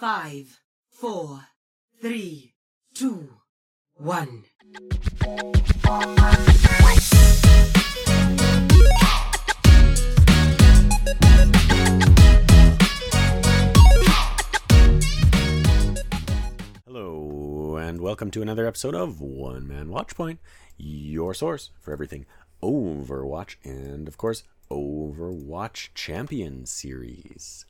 Five, four, three, two, one. Hello, and welcome to another episode of One Man Watchpoint, your source for everything Overwatch and, of course, Overwatch Champion Series.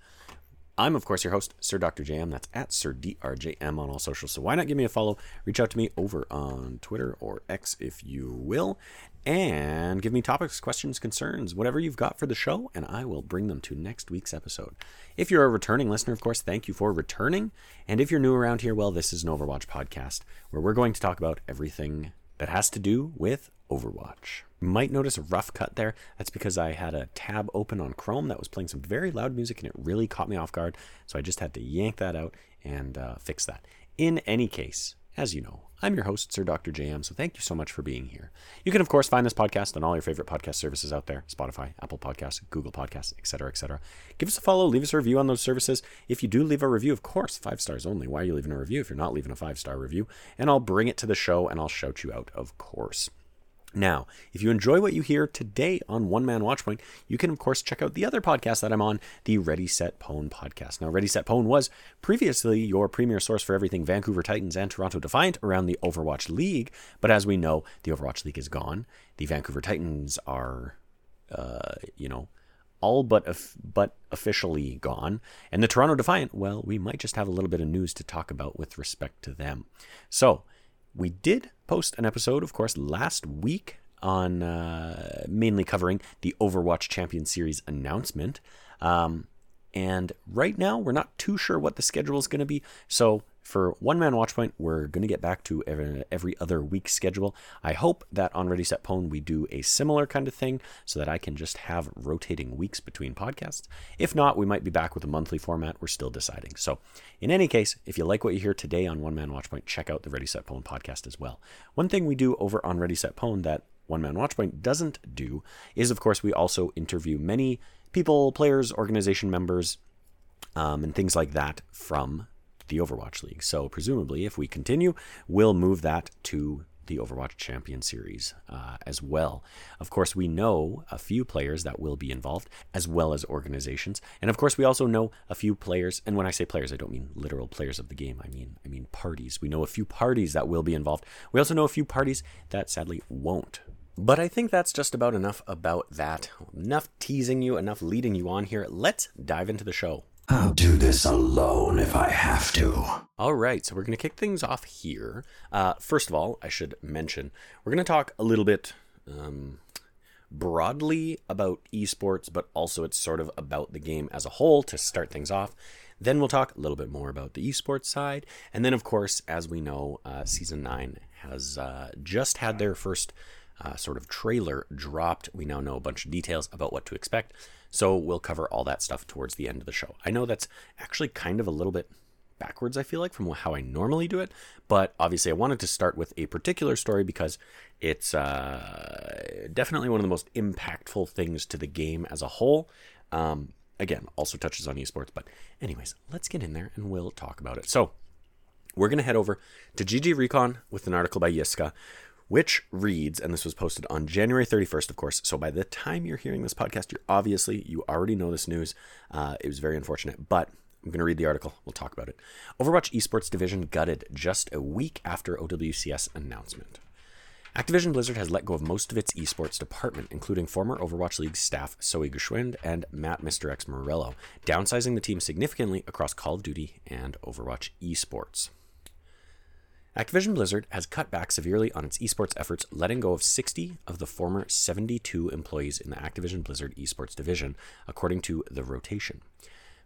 I'm, of course, your host, Sir Dr. JM. That's at Sir DRJM on all socials. So why not give me a follow? Reach out to me over on Twitter or X if you will, and give me topics, questions, concerns, whatever you've got for the show, and I will bring them to next week's episode. If you're a returning listener, of course, thank you for returning. And if you're new around here, well, this is an Overwatch podcast where we're going to talk about everything that has to do with Overwatch. You might notice a rough cut there. That's because I had a tab open on Chrome that was playing some very loud music and it really caught me off guard. So I just had to yank that out and uh, fix that. In any case, as you know, I'm your host, Sir Dr. JM, so thank you so much for being here. You can, of course, find this podcast on all your favorite podcast services out there Spotify, Apple Podcasts, Google Podcasts, etc., etc. Give us a follow, leave us a review on those services. If you do leave a review, of course, five stars only. Why are you leaving a review if you're not leaving a five star review? And I'll bring it to the show and I'll shout you out, of course. Now, if you enjoy what you hear today on One Man Watchpoint, you can, of course, check out the other podcast that I'm on, the Ready Set Pwn podcast. Now, Ready Set Pwn was previously your premier source for everything Vancouver Titans and Toronto Defiant around the Overwatch League. But as we know, the Overwatch League is gone. The Vancouver Titans are, uh, you know, all but but officially gone. And the Toronto Defiant, well, we might just have a little bit of news to talk about with respect to them. So, we did post an episode, of course, last week on uh, mainly covering the Overwatch Champion Series announcement. Um, and right now, we're not too sure what the schedule is going to be. So, for One Man Watchpoint, we're going to get back to every, other week schedule. I hope that on Ready Set Pwn we do a similar kind of thing so that I can just have rotating weeks between podcasts. If not, we might be back with a monthly format. We're still deciding. So, in any case, if you like what you hear today on One Man Watchpoint, check out the Ready Set Pwn podcast as well. One thing we do over on Ready Set Pwn that One Man Watchpoint doesn't do is, of course, we also interview many people, players, organization members, um, and things like that from the Overwatch League. So presumably, if we continue, we'll move that to the Overwatch Champion Series uh, as well. Of course, we know a few players that will be involved, as well as organizations, and of course, we also know a few players. And when I say players, I don't mean literal players of the game. I mean I mean parties. We know a few parties that will be involved. We also know a few parties that sadly won't. But I think that's just about enough about that. Enough teasing you, enough leading you on here. Let's dive into the show. I'll do this alone if I have to. All right, so we're going to kick things off here. Uh, first of all, I should mention we're going to talk a little bit um, broadly about esports, but also it's sort of about the game as a whole to start things off. Then we'll talk a little bit more about the esports side. And then, of course, as we know, uh, Season 9 has uh, just had their first uh, sort of trailer dropped. We now know a bunch of details about what to expect. So we'll cover all that stuff towards the end of the show. I know that's actually kind of a little bit backwards, I feel like, from how I normally do it. But obviously, I wanted to start with a particular story because it's uh, definitely one of the most impactful things to the game as a whole. Um, again, also touches on esports. But, anyways, let's get in there and we'll talk about it. So, we're going to head over to GG Recon with an article by Yiska, which reads, and this was posted on January 31st, of course. So by the time you're hearing this podcast, you're obviously, you already know this news. Uh, it was very unfortunate, but I'm going to read the article. We'll talk about it. Overwatch Esports Division gutted just a week after OWCS announcement. Activision Blizzard has let go of most of its esports department, including former Overwatch League staff Zoe Geschwind and Matt Mr. X Morello, downsizing the team significantly across Call of Duty and Overwatch esports. Activision Blizzard has cut back severely on its esports efforts, letting go of 60 of the former 72 employees in the Activision Blizzard esports division, according to The Rotation.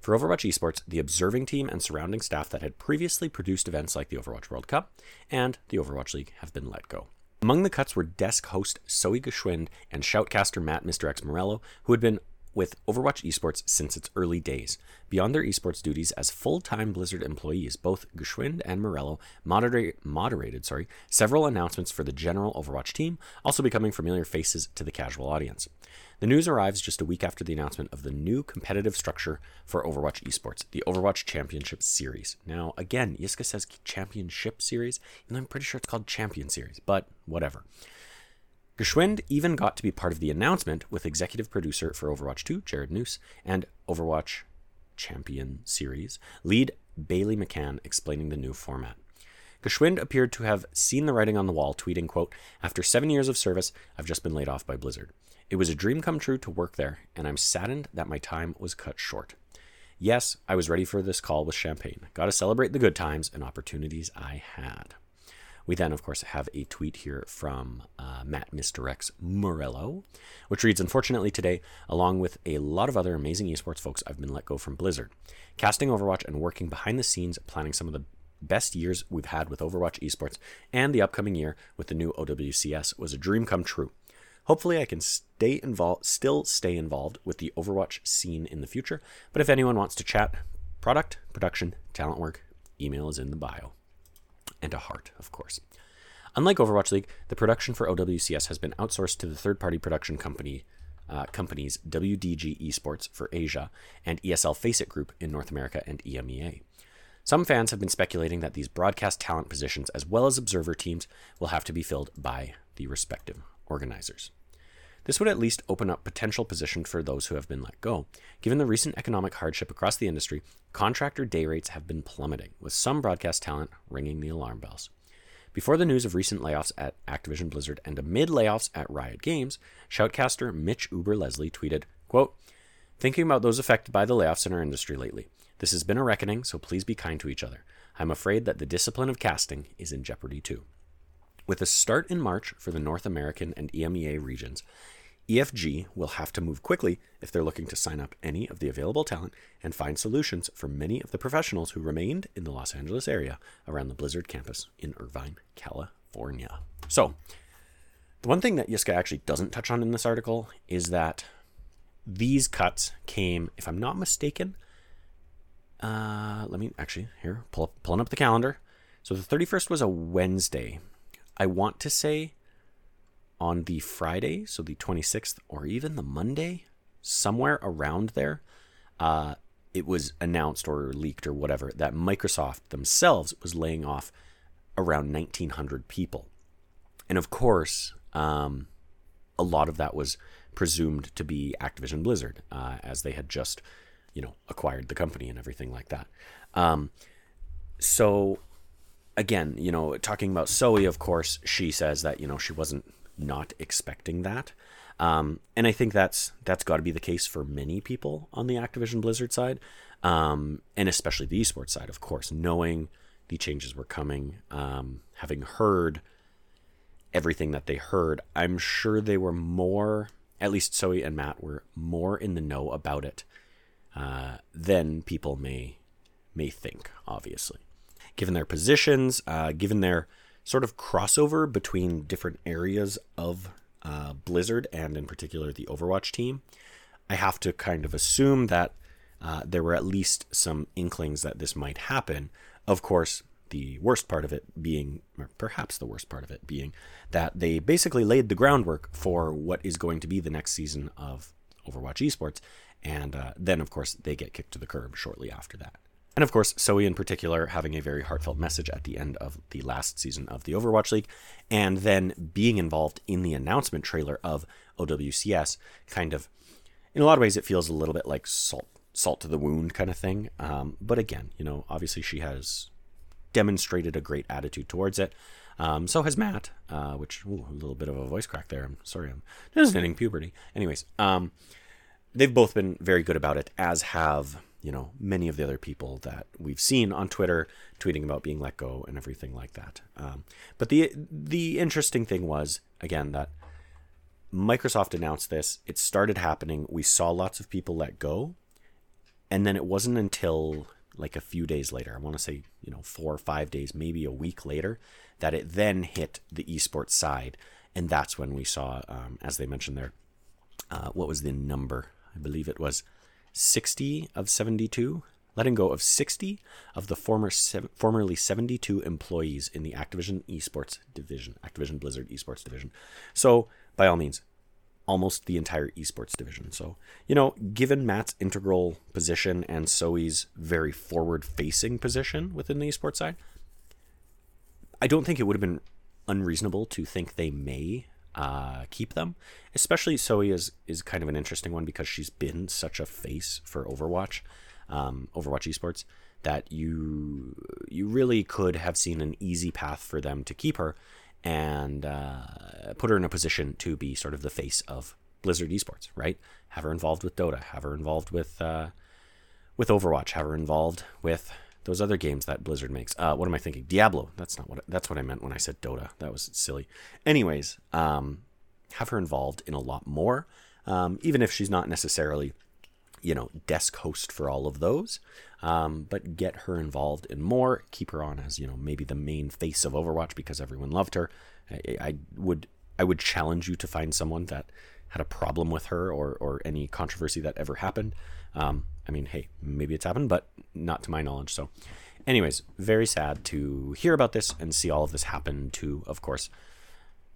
For Overwatch esports, the observing team and surrounding staff that had previously produced events like the Overwatch World Cup and the Overwatch League have been let go. Among the cuts were desk host Zoe Geschwind and shoutcaster Matt Mr. X Morello, who had been with Overwatch Esports since its early days. Beyond their esports duties as full-time Blizzard employees, both Geschwind and Morello moderate, moderated sorry, several announcements for the general Overwatch team, also becoming familiar faces to the casual audience. The news arrives just a week after the announcement of the new competitive structure for Overwatch esports, the Overwatch Championship Series. Now, again, Yiska says Championship Series, and I'm pretty sure it's called Champion Series, but whatever. Geschwind even got to be part of the announcement with executive producer for Overwatch 2, Jared Neuss, and Overwatch Champion Series lead Bailey McCann explaining the new format. Geschwind appeared to have seen the writing on the wall, tweeting, quote, After seven years of service, I've just been laid off by Blizzard. It was a dream come true to work there, and I'm saddened that my time was cut short. Yes, I was ready for this call with champagne. Gotta celebrate the good times and opportunities I had. We then, of course, have a tweet here from uh, Matt Mr. X Morello, which reads Unfortunately, today, along with a lot of other amazing esports folks, I've been let go from Blizzard. Casting Overwatch and working behind the scenes, planning some of the best years we've had with Overwatch esports and the upcoming year with the new OWCS was a dream come true. Hopefully, I can stay involved, still stay involved with the Overwatch scene in the future. But if anyone wants to chat, product, production, talent work, email is in the bio and a heart, of course. Unlike Overwatch League, the production for OWCS has been outsourced to the third-party production company uh, companies WDG Esports for Asia and ESL Faceit Group in North America and EMEA. Some fans have been speculating that these broadcast talent positions, as well as observer teams, will have to be filled by the respective organizers. This would at least open up potential positions for those who have been let go. Given the recent economic hardship across the industry, contractor day rates have been plummeting, with some broadcast talent ringing the alarm bells. Before the news of recent layoffs at Activision Blizzard and amid layoffs at Riot Games, shoutcaster Mitch Uber Leslie tweeted, quote, Thinking about those affected by the layoffs in our industry lately. This has been a reckoning, so please be kind to each other. I'm afraid that the discipline of casting is in jeopardy too. With a start in March for the North American and EMEA regions, EFG will have to move quickly if they're looking to sign up any of the available talent and find solutions for many of the professionals who remained in the Los Angeles area around the Blizzard campus in Irvine, California. So, the one thing that Yiska actually doesn't touch on in this article is that these cuts came, if I'm not mistaken, uh, let me actually here pull up, pulling up the calendar. So the 31st was a Wednesday. I want to say on the Friday, so the 26th, or even the Monday, somewhere around there, uh, it was announced or leaked or whatever that Microsoft themselves was laying off around 1,900 people. And of course, um, a lot of that was presumed to be Activision Blizzard, uh, as they had just, you know, acquired the company and everything like that. Um, so, again, you know, talking about Zoe, of course, she says that you know she wasn't not expecting that. Um, and I think that's that's got to be the case for many people on the Activision Blizzard side, um, and especially the esports side, of course, knowing the changes were coming, um, having heard everything that they heard, I'm sure they were more, at least Zoe and Matt were more in the know about it uh, than people may may think. Obviously, given their positions, uh, given their sort of crossover between different areas of uh, Blizzard and, in particular, the Overwatch team, I have to kind of assume that uh, there were at least some inklings that this might happen. Of course, the worst part of it being, or perhaps the worst part of it being, that they basically laid the groundwork for what is going to be the next season of Overwatch esports. And uh, then, of course, they get kicked to the curb shortly after that. And of course, Zoe in particular having a very heartfelt message at the end of the last season of the Overwatch League, and then being involved in the announcement trailer of OWCS, kind of, in a lot of ways, it feels a little bit like salt, salt to the wound kind of thing. Um, but again, you know, obviously she has demonstrated a great attitude towards it. Um, so has Matt, uh, which ooh, a little bit of a voice crack there. I'm sorry, I'm just hitting puberty. Anyways, um, they've both been very good about it, as have you know many of the other people that we've seen on Twitter tweeting about being let go and everything like that. Um, but the the interesting thing was again that Microsoft announced this. It started happening. We saw lots of people let go, and then it wasn't until like a few days later. I want to say you know four or five days, maybe a week later, that it then hit the esports side, and that's when we saw, um, as they mentioned there, uh, what was the number? I believe it was 60 of 72, letting go of 60 of the former formerly 72 employees in the Activision Esports division, Activision Blizzard Esports division. So, by all means, almost the entire esports division. So, you know, given Matt's integral position and Zoe's very forward facing position within the esports side, I don't think it would have been unreasonable to think they may uh, keep them. Especially Zoe is is kind of an interesting one because she's been such a face for Overwatch, um, Overwatch esports that you you really could have seen an easy path for them to keep her and uh, put her in a position to be sort of the face of Blizzard esports, right? Have her involved with Dota, have her involved with uh, with Overwatch, have her involved with those other games that Blizzard makes. Uh, what am I thinking? Diablo. That's not what that's what I meant when I said Dota. That was silly. Anyways, um, have her involved in a lot more, um, even if she's not necessarily, you know, desk host for all of those. Um, but get her involved in more. Keep her on as you know maybe the main face of Overwatch because everyone loved her. I, I would I would challenge you to find someone that had a problem with her or or any controversy that ever happened. Um, I mean, hey, maybe it's happened, but not to my knowledge. So, anyways, very sad to hear about this and see all of this happen to, of course,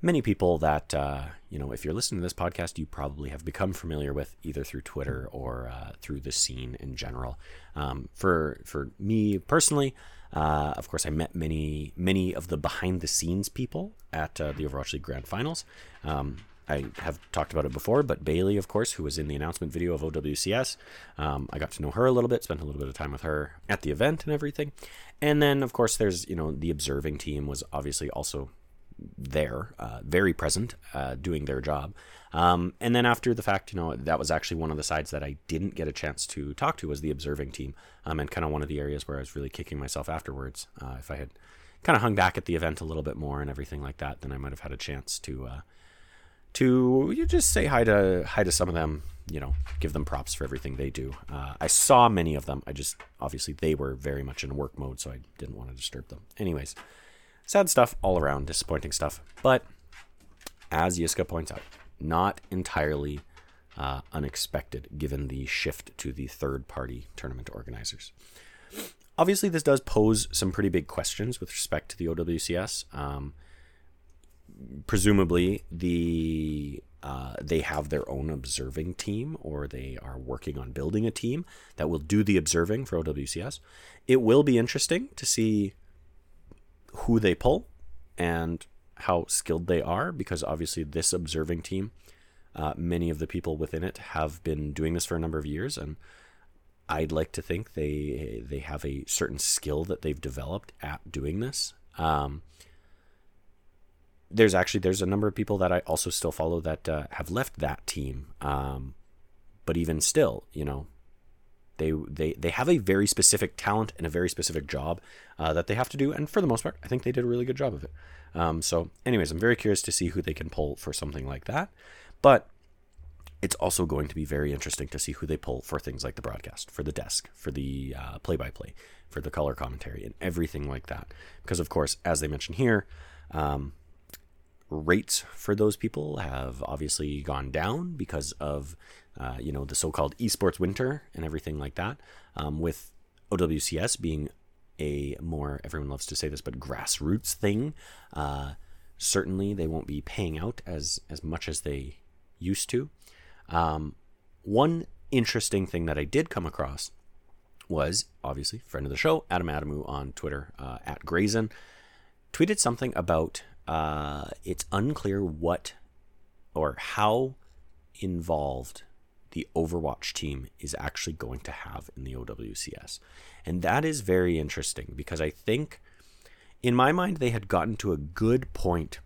many people that, uh, you know, if you're listening to this podcast, you probably have become familiar with either through Twitter or uh, through the scene in general. Um, for, for me personally, uh, of course, I met many, many of the behind the scenes people at uh, the Overwatch League Grand Finals. Um, I have talked about it before, but Bailey, of course, who was in the announcement video of OWCS, um, I got to know her a little bit, spent a little bit of time with her at the event and everything. And then, of course, there's, you know, the observing team was obviously also there, uh, very present, uh, doing their job. Um, and then after the fact, you know, that was actually one of the sides that I didn't get a chance to talk to was the observing team, um, and kind of one of the areas where I was really kicking myself afterwards. Uh, if I had kind of hung back at the event a little bit more and everything like that, then I might have had a chance to uh, to you just say hi to hi to some of them you know give them props for everything they do. Uh, i saw many of them. I just obviously they were very much in work mode so i didn't want to disturb them. Anyways sad stuff all around disappointing stuff. But as yiska points out not entirely uh, unexpected given the shift to the third party tournament organizers. Obviously this does pose some pretty big questions with respect to the owcs um, presumably the uh, they have their own observing team or they are working on building a team that will do the observing for OWCS. It will be interesting to see who they pull and how skilled they are because obviously this observing team uh, many of the people within it have been doing this for a number of years and I'd like to think they they have a certain skill that they've developed at doing this. Um, there's actually there's a number of people that I also still follow that uh, have left that team. Um, but even still, you know, they they they have a very specific talent and a very specific job uh, that they have to do, and for the most part, I think they did a really good job of it. Um, so, anyways, I'm very curious to see who they can pull for something like that. But it's also going to be very interesting to see who they pull for things like the broadcast, for the desk, for the play by play, for the color commentary, and everything like that. Because, of course, as they mentioned here, um, rates for those people have obviously gone down because of uh, you know the so-called esports winter and everything like that. Um, with OWCS being a more everyone loves to say this, but grassroots thing. Uh, certainly, they won't be paying out as as much as they used to. Um, one interesting thing that I did come across was obviously friend of the show Adam Adamou on Twitter uh, at Grayson tweeted something about uh, it's unclear what or how involved the Overwatch team is actually going to have in the OWCS. And that is very interesting because I think, in my mind, they had gotten to a good point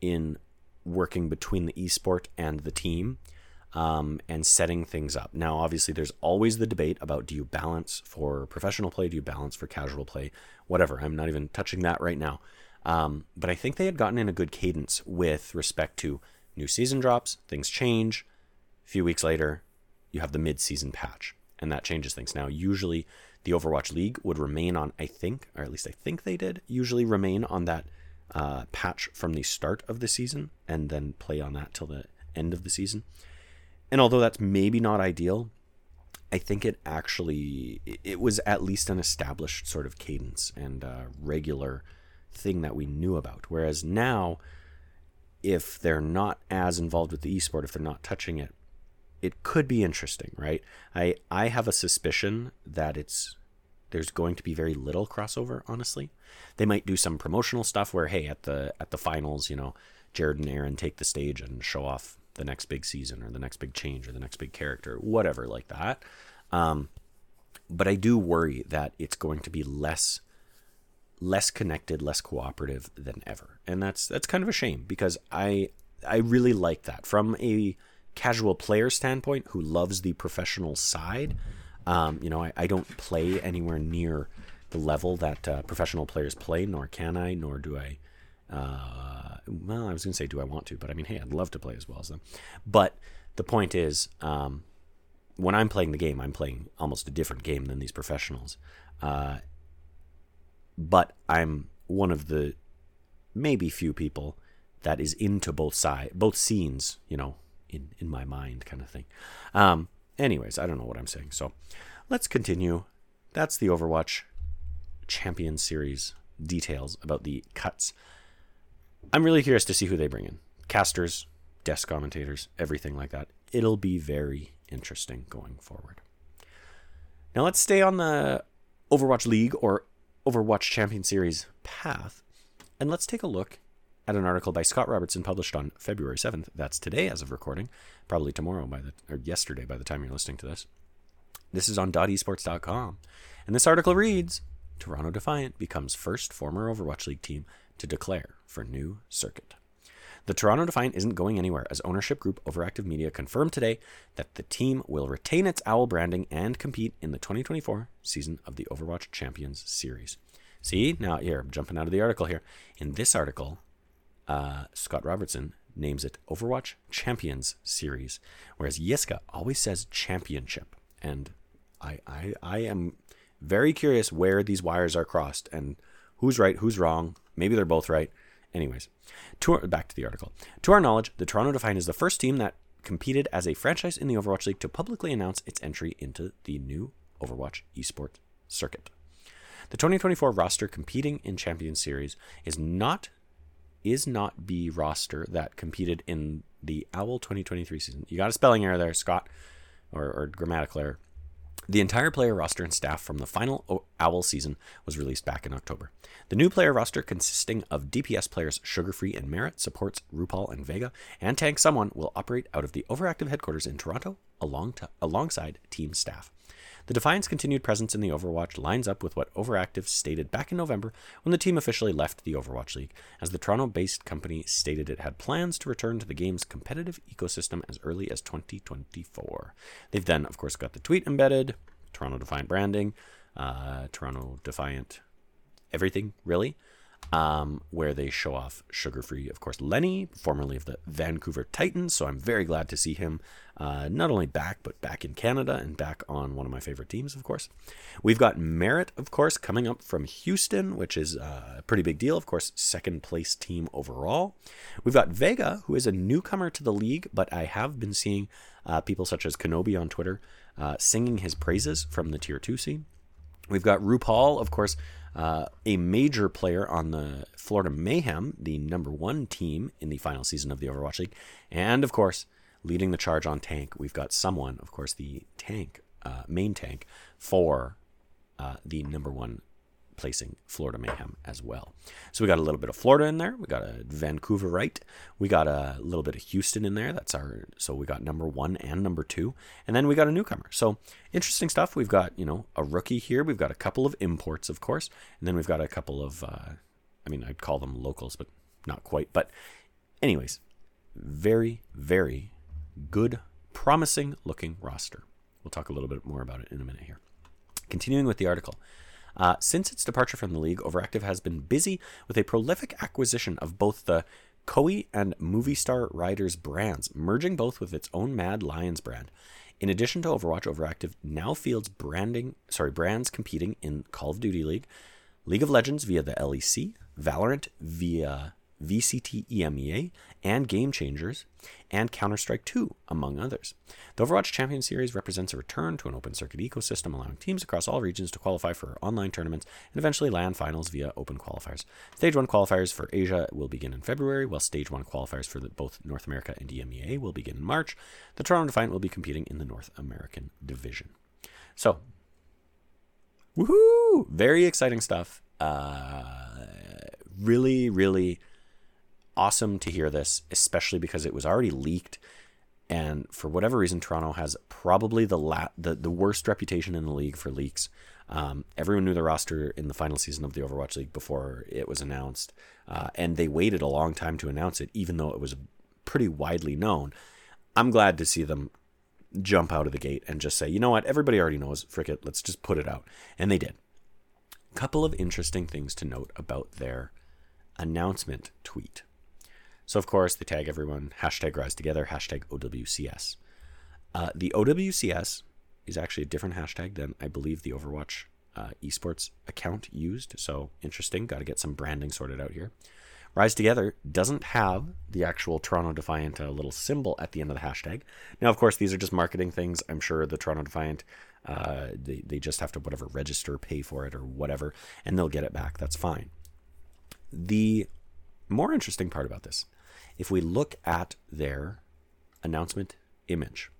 in working between the esport and the team um, and setting things up. Now, obviously, there's always the debate about do you balance for professional play, do you balance for casual play, whatever. I'm not even touching that right now. Um, but I think they had gotten in a good cadence with respect to new season drops, things change. A few weeks later, you have the mid season patch, and that changes things. Now, usually the Overwatch League would remain on, I think, or at least I think they did, usually remain on that uh, patch from the start of the season and then play on that till the end of the season. And although that's maybe not ideal, I think it actually it was at least an established sort of cadence and uh, regular thing that we knew about. Whereas now, if they're not as involved with the esport, if they're not touching it, it could be interesting, right? I I have a suspicion that it's there's going to be very little crossover, honestly. They might do some promotional stuff where hey, at the at the finals, you know, Jared and Aaron take the stage and show off the next big season or the next big change or the next big character, whatever like that. Um, but I do worry that it's going to be less less connected, less cooperative than ever. And that's that's kind of a shame because I I really like that from a casual player standpoint who loves the professional side. Um, you know, I, I don't play anywhere near the level that uh, professional players play, nor can I, nor do I. Uh, well, I was going to say, do I want to? But I mean, hey, I'd love to play as well as them. But the point is, um, when I'm playing the game, I'm playing almost a different game than these professionals. Uh, but I'm one of the maybe few people that is into both side, both scenes, you know, in in my mind, kind of thing. Um, anyways, I don't know what I'm saying, so let's continue. That's the Overwatch Champion Series details about the cuts. I'm really curious to see who they bring in. Casters, desk commentators, everything like that. It'll be very interesting going forward. Now let's stay on the Overwatch League or Overwatch Champion Series path, and let's take a look at an article by Scott Robertson published on February 7th. That's today as of recording, probably tomorrow by the or yesterday by the time you're listening to this. This is on .esports.com, and this article reads: Toronto Defiant becomes first former Overwatch League team to declare for new circuit. The Toronto Defiant isn't going anywhere, as ownership group Overactive Media confirmed today that the team will retain its OWL branding and compete in the 2024 season of the Overwatch Champions Series. See, now here, jumping out of the article here. In this article, uh, Scott Robertson names it Overwatch Champions Series, whereas Yiska always says championship. And I, I, I am very curious where these wires are crossed and who's right, who's wrong. Maybe they're both right. Anyways, to, back to the article. To our knowledge, the Toronto Defiant is the first team that competed as a franchise in the Overwatch League to publicly announce its entry into the new Overwatch esports circuit. The 2024 roster competing in Champions Series is not is not B roster that competed in the OWL 2023 season. You got a spelling error there, Scott, or, or grammatical error. The entire player roster and staff from the final OWL season was released back in October. The new player roster, consisting of DPS players Sugarfree and Merritt, supports RupaL and Vega, and Tank Someone, will operate out of the Overactive headquarters in Toronto along to, alongside team staff. The Defiant's continued presence in the Overwatch lines up with what Overactive stated back in November when the team officially left the Overwatch League, as the Toronto based company stated it had plans to return to the game's competitive ecosystem as early as 2024. They've then, of course, got the tweet embedded, Toronto Defiant branding, uh, Toronto Defiant everything, really um, where they show off sugar free, of course, Lenny, formerly of the Vancouver Titans. So I'm very glad to see him uh, not only back, but back in Canada and back on one of my favorite teams, of course. We've got Merritt, of course, coming up from Houston, which is uh, a pretty big deal. Of course, second place team overall. We've got Vega, who is a newcomer to the league, but I have been seeing uh, people such as Kenobi on Twitter uh, singing his praises from the tier two scene. We've got RupaL, of course, uh, a major player on the Florida Mayhem, the number one team in the final season of the Overwatch League. And of course, leading the charge on tank, we've got someone, of course, the tank, uh, main tank for uh, the number one placing Florida Mayhem as well. So we got a little bit of Florida in there. We got a Vancouver right. We got a little bit of Houston in there. That's our so we got number one and number two, and then we got a newcomer. So interesting stuff. We've got you know a rookie here. We've got a couple of imports, of course, and then we've got a couple of. Uh, I mean, I'd call them locals, but not quite. But anyways, very very good, promising looking roster. We'll talk a little bit more about it in a minute here. Continuing with the article. Uh, since its departure from the league, Overactive has been busy with a prolific acquisition of both the KOI and Movistar Riders brands, merging both with its own Mad Lions brand. In addition to Overwatch, Overactive now fields branding, sorry, brands competing in Call of Duty League, League of Legends via the LEC, Valorant via VCT EMEA, and Game Changers, and Counter Strike 2, among others. The Overwatch Champion Series represents a return to an open circuit ecosystem, allowing teams across all regions to qualify for online tournaments and eventually land finals via open qualifiers. Stage 1 qualifiers for Asia will begin in February, while Stage 1 qualifiers for the, both North America and EMEA will begin in March. The Toronto Defiant will be competing in the North American division. So, woohoo! Very exciting stuff. Uh, really, really awesome to hear this, especially because it was already leaked. And for whatever reason, Toronto has probably the la- the, the worst reputation in the league for leaks. Um, everyone knew the roster in the final season of the Overwatch League before it was announced, uh, and they waited a long time to announce it, even though it was pretty widely known. I'm glad to see them jump out of the gate and just say, you know what, everybody already knows, frick it, let's just put it out. And they did. A Couple of interesting things to note about their announcement tweet. So, of course, they tag everyone, hashtag rise together, hashtag OWCS. Uh, the OWCS is actually a different hashtag than I believe the Overwatch uh, esports account used. So, interesting. Got to get some branding sorted out here. Rise Together doesn't have the actual Toronto Defiant uh, little symbol at the end of the hashtag. Now, of course, these are just marketing things. I'm sure the Toronto Defiant, uh, they, they just have to whatever register, pay for it, or whatever, and they'll get it back. That's fine. The more interesting part about this, if we look at their announcement image,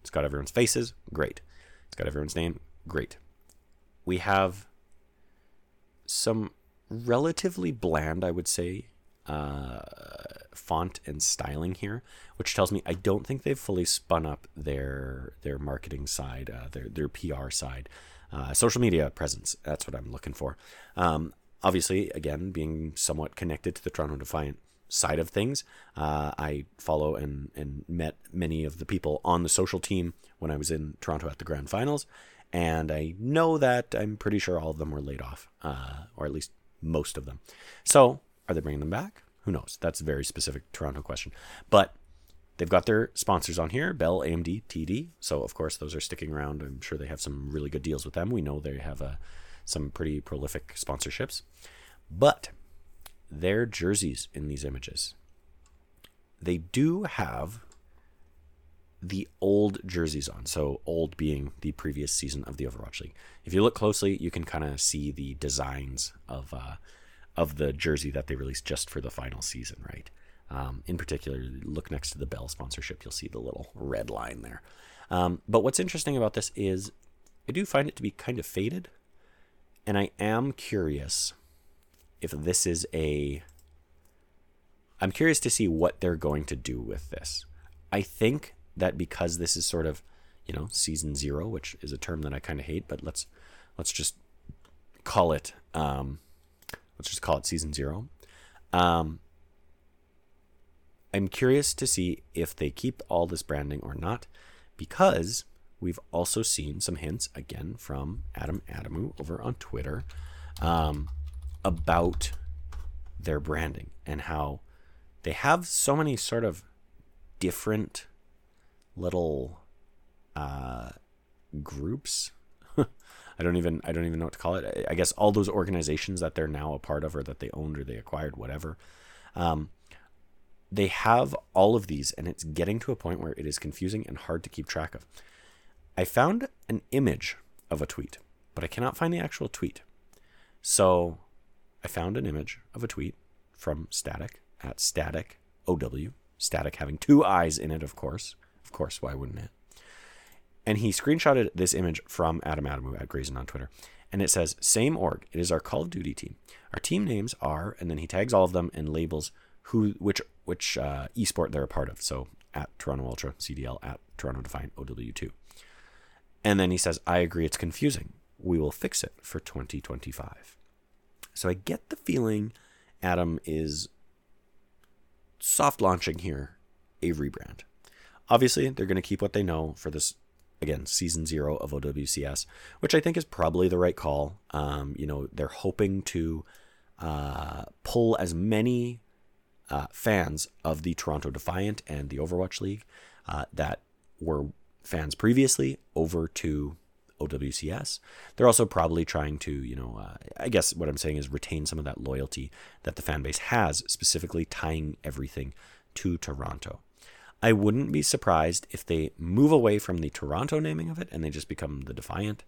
it's got everyone's faces, great. It's got everyone's name, great. We have some relatively bland, I would say, uh, font and styling here, which tells me I don't think they've fully spun up their their marketing side, uh, their their PR side, uh, social media presence. That's what I'm looking for. Um, obviously, again, being somewhat connected to the Toronto Defiant side of things, uh, I follow and and met many of the people on the social team when I was in Toronto at the Grand Finals, and I know that I'm pretty sure all of them were laid off, uh, or at least most of them. So, are they bringing them back? Who knows? That's a very specific Toronto question. But they've got their sponsors on here Bell, AMD, TD. So, of course, those are sticking around. I'm sure they have some really good deals with them. We know they have uh, some pretty prolific sponsorships. But their jerseys in these images, they do have the old jerseys on. So, old being the previous season of the Overwatch League. If you look closely, you can kind of see the designs of uh, of the jersey that they released just for the final season, right? Um, in particular, look next to the Bell sponsorship, you'll see the little red line there. Um, but what's interesting about this is I do find it to be kind of faded, and I am curious if this is a. I'm curious to see what they're going to do with this. I think that because this is sort of, you know, season zero, which is a term that I kind of hate, but let's let's just call it um, let's just call it season zero. Um, I'm curious to see if they keep all this branding or not, because we've also seen some hints again from Adam Adamou over on Twitter um, about their branding and how they have so many sort of different little uh, groups. I don't even I don't even know what to call it. I guess all those organizations that they're now a part of, or that they owned, or they acquired, whatever. Um, they have all of these, and it's getting to a point where it is confusing and hard to keep track of. I found an image of a tweet, but I cannot find the actual tweet. So I found an image of a tweet from Static at Static OW. Static having two eyes in it, of course. Of course, why wouldn't it? And he screenshotted this image from Adam Adamou at Grayson on Twitter. And it says, Same org. It is our Call of Duty team. Our team names are, and then he tags all of them and labels who which which uh, esport they're a part of. So at Toronto Ultra, CDL, at Toronto Defiant, OW2. And then he says, I agree it's confusing. We will fix it for 2025. So I get the feeling Adam is soft launching here a rebrand. Obviously, they're going to keep what they know for this again season zero of OWCS, which I think is probably the right call. Um, you know, they're hoping to uh, pull as many uh, fans of the Toronto Defiant and the Overwatch League uh, that were fans previously over to OWCS. They're also probably trying to, you know, uh, I guess what I'm saying is retain some of that loyalty that the fan base has, specifically tying everything to Toronto. I wouldn't be surprised if they move away from the Toronto naming of it and they just become the Defiant,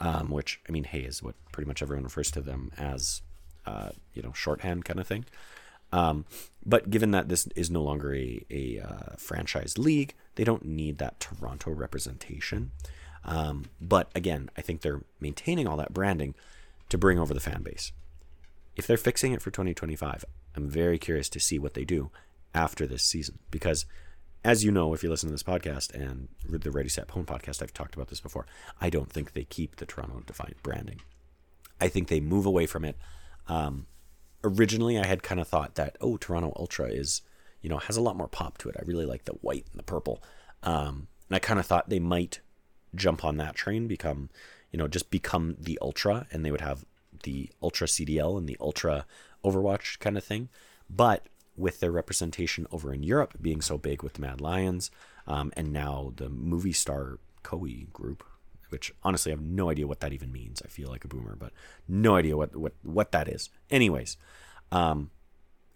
um, which, I mean, hey, is what pretty much everyone refers to them as, uh, you know, shorthand kind of thing. Um, but given that this is no longer a, a uh, franchise league, they don't need that Toronto representation. Um, but again, I think they're maintaining all that branding to bring over the fan base. If they're fixing it for 2025, I'm very curious to see what they do after this season. Because, as you know, if you listen to this podcast and the Ready Set Pwn podcast, I've talked about this before. I don't think they keep the Toronto Defiant branding. I think they move away from it. Um, originally I had kind of thought that oh Toronto Ultra is you know has a lot more pop to it. I really like the white and the purple, um, and I kind of thought they might jump on that train, become you know just become the Ultra, and they would have the Ultra CDL and the Ultra Overwatch kind of thing. But with their representation over in Europe being so big with the Mad Lions, um, and now the movie star Koei group, which honestly I have no idea what that even means. I feel like a boomer, but no idea what what what that is. Anyways, um,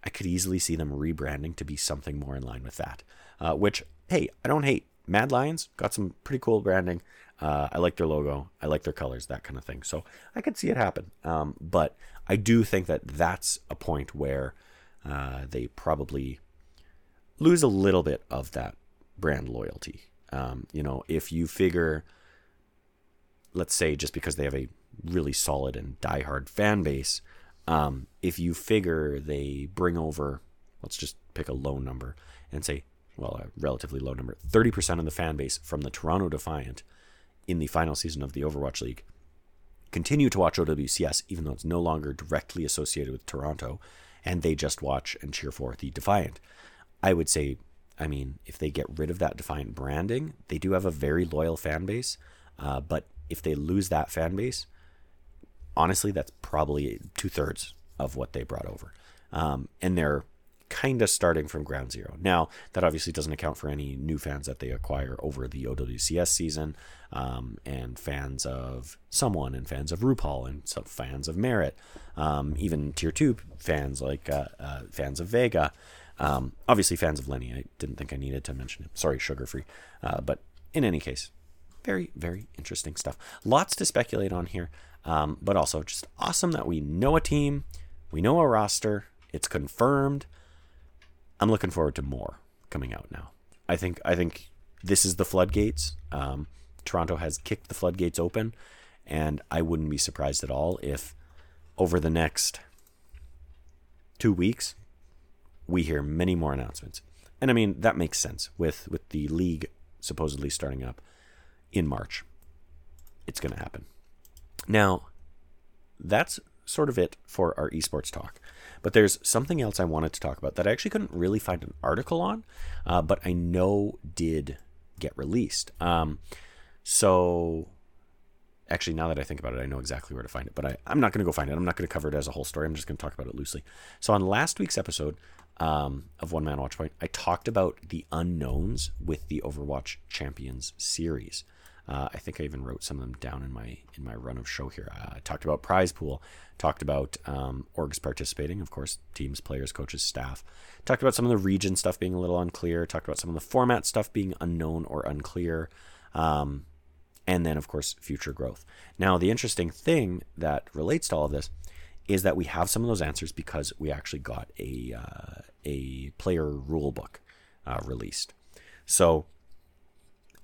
I could easily see them rebranding to be something more in line with that. Uh, which hey, I don't hate. Mad Lions got some pretty cool branding. Uh, I like their logo. I like their colors, that kind of thing. So I could see it happen. Um, but I do think that that's a point where uh, they probably lose a little bit of that brand loyalty. Um, you know, if you figure let's say just because they have a really solid and diehard fan base, um, if you figure they bring over, let's just pick a low number and say, well, a relatively low number, 30% of the fan base from the Toronto Defiant in the final season of the Overwatch League continue to watch OWCS, even though it's no longer directly associated with Toronto, and they just watch and cheer for the Defiant. I would say, I mean, if they get rid of that Defiant branding, they do have a very loyal fan base, uh, but if they lose that fan base, honestly, that's probably two thirds of what they brought over. Um, and they're kind of starting from ground zero. Now, that obviously doesn't account for any new fans that they acquire over the OWCS season, um, and fans of someone, and fans of RupaL, and some fans of Merit, um, even tier two fans like uh, uh, fans of Vega. Um, obviously, fans of Lenny. I didn't think I needed to mention him. Sorry, sugar free. Uh, but in any case, very, very interesting stuff. Lots to speculate on here, um, but also just awesome that we know a team, we know a roster, it's confirmed. I'm looking forward to more coming out now. I think I think this is the floodgates. Um, Toronto has kicked the floodgates open, and I wouldn't be surprised at all if over the next two weeks we hear many more announcements. And I mean that makes sense with with the league supposedly starting up in March. It's going to happen. Now, that's sort of it for our esports talk. But there's something else I wanted to talk about that I actually couldn't really find an article on, uh, but I know did get released. Um, so, actually, now that I think about it, I know exactly where to find it, but I, I'm not going to go find it. I'm not going to cover it as a whole story. I'm just going to talk about it loosely. So, on last week's episode um, of One Man Watch Point, I talked about the unknowns with the Overwatch Champions series. Uh, I think I even wrote some of them down in my in my run of show here. Uh, I talked about prize pool, talked about um, orgs participating, of course, teams, players, coaches, staff. Talked about some of the region stuff being a little unclear. Talked about some of the format stuff being unknown or unclear, um, and then of course future growth. Now the interesting thing that relates to all of this is that we have some of those answers because we actually got a uh, a player rule book uh, released. So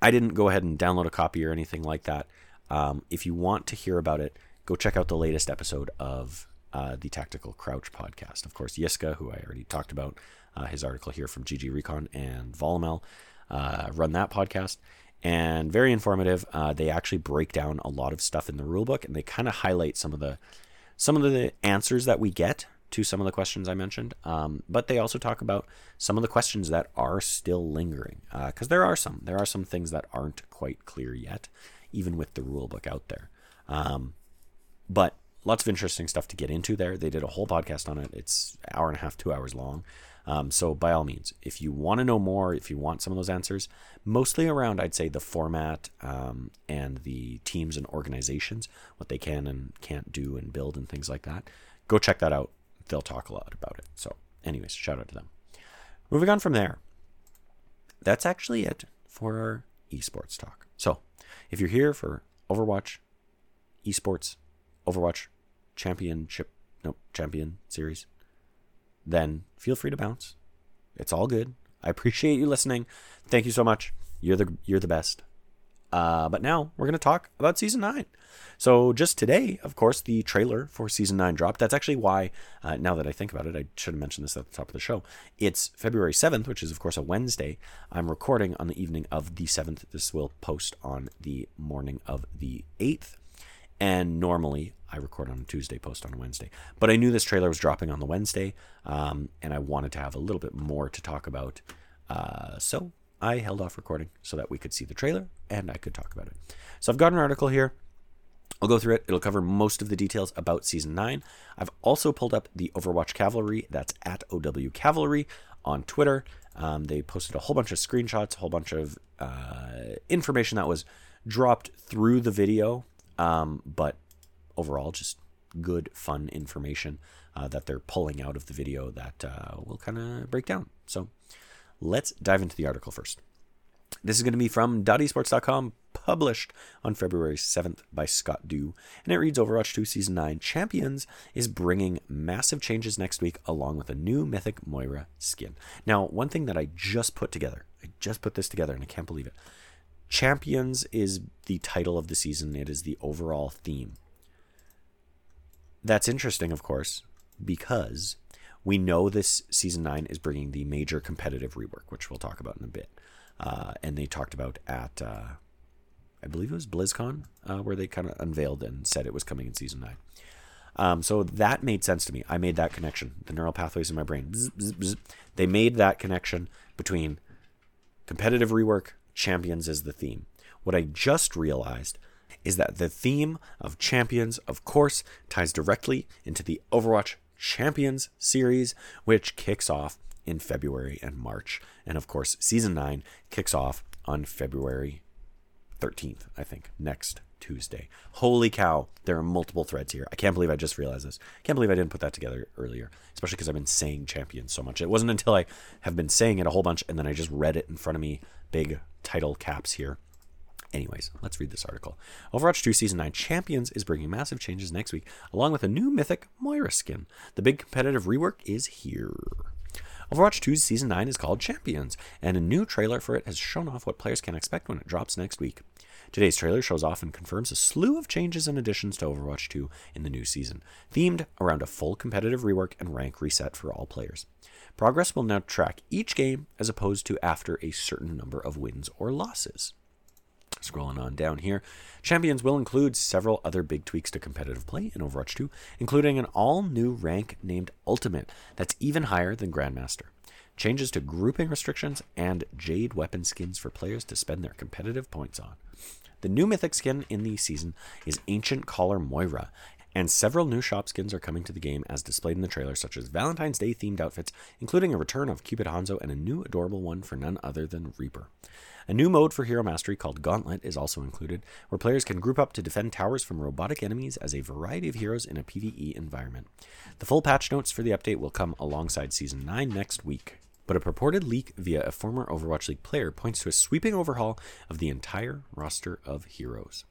I didn't go ahead and download a copy or anything like that. Um, if you want to hear about it, go check out the latest episode of uh, the Tactical Crouch podcast. Of course, Yiska, who I already talked about, uh, his article here from GG Recon and Volamel, uh, run that podcast. And very informative. Uh, they actually break down a lot of stuff in the rulebook, and they kind of highlight some of the some of the answers that we get to some of the questions I mentioned, um, but they also talk about some of the questions that are still lingering because uh, there are some. There are some things that aren't quite clear yet, even with the rule book out there. Um, but lots of interesting stuff to get into there. They did a whole podcast on it. It's hour and a half, two hours long. Um, so, by all means, if you want to know more, if you want some of those answers, mostly around, I'd say, the format um, and the teams and organizations, what they can and can't do and build and things like that, go check that out. They'll talk a lot about it. So, anyways, shout out to them. Moving on from there, that's actually it for our esports talk. So, if you're here for Overwatch, esports, Overwatch championship, no, champion series, then feel free to bounce. It's all good. I appreciate you listening. Thank you so much. You're the you're the best. Uh, but now we're to talk about season nine. So just today, of course, the trailer for season nine dropped. That's actually why, uh, now that I think about it, I should have mentioned this at the top of the show. It's February 7th, which is, of course, a Wednesday. I'm recording on the evening of the 7th. This will post on the morning of the 8th. And normally I record on a Tuesday, post on a Wednesday. But I knew this trailer was dropping on the Wednesday, um, and I wanted to have a little bit more to talk about. Uh, so I held off recording so that we could see the trailer and I could talk about it. So I've got an article here. I'll go through it. It'll cover most of the details about season 9. I've also pulled up the Overwatch Cavalry. That's at OW Cavalry on Twitter. Um, they posted a whole bunch of screenshots, a whole bunch of uh, information that was dropped through the video, um, but overall, just good, fun information uh, that they're pulling out of the video that uh, we'll kind of break down. So let's dive into the article first. This is going to be from .esports.com, published on February 7th by Scott Duwe, and it reads Overwatch 2 Season 9 Champions is bringing massive changes next week along with a new Mythic Moira skin. Now, one thing that I just put together, I just put this together and I can't believe it. Champions is the title of the season, it is the overall theme. That's interesting, of course, because we know this season nine is bringing the major competitive rework, which we'll talk about in a bit. Uh, and they talked about at, uh, I believe it was BlizzCon, uh, where they kind of unveiled and said it was coming in season nine. Um, so that made sense to me. I made that connection. The neural pathways in my brain, bzz, bzz, bzz. they made that connection between competitive rework, champions as the theme. What I just realized is that the theme of champions, of course, ties directly into the Overwatch Champions series, which kicks off in February and March. And of course, season 9 kicks off on February 13th, I think, next Tuesday. Holy cow, there are multiple threads here. I can't believe I just realized this. Can't believe I didn't put that together earlier, especially because I've been saying champions so much. It wasn't until I have been saying it a whole bunch and then I just read it in front of me, big title caps here. Anyways, let's read this article. Overwatch 2 Season 9 Champions is bringing massive changes next week, along with a new mythic Moira skin. The big competitive rework is here. Overwatch 2's Season 9 is called Champions, and a new trailer for it has shown off what players can expect when it drops next week. Today's trailer shows off and confirms a slew of changes and additions to Overwatch 2 in the new season, themed around a full competitive rework and rank reset for all players. Progress will now track each game as opposed to after a certain number of wins or losses. Scrolling on down here, Champions will include several other big tweaks to competitive play in Overwatch 2, including an all new rank named Ultimate that's even higher than Grandmaster, changes to grouping restrictions, and Jade weapon skins for players to spend their competitive points on. The new mythic skin in the season is Ancient Caller Moira, and several new shop skins are coming to the game as displayed in the trailer, such as Valentine's Day themed outfits, including a return of Cupid Hanzo and a new adorable one for none other than Reaper. A new mode for Hero Mastery called Gauntlet is also included, where players can group up to defend towers from robotic enemies as a variety of heroes in a PvE environment. The full patch notes for the update will come alongside Season 9 next week. But a purported leak via a former Overwatch League player points to a sweeping overhaul of the entire roster of heroes.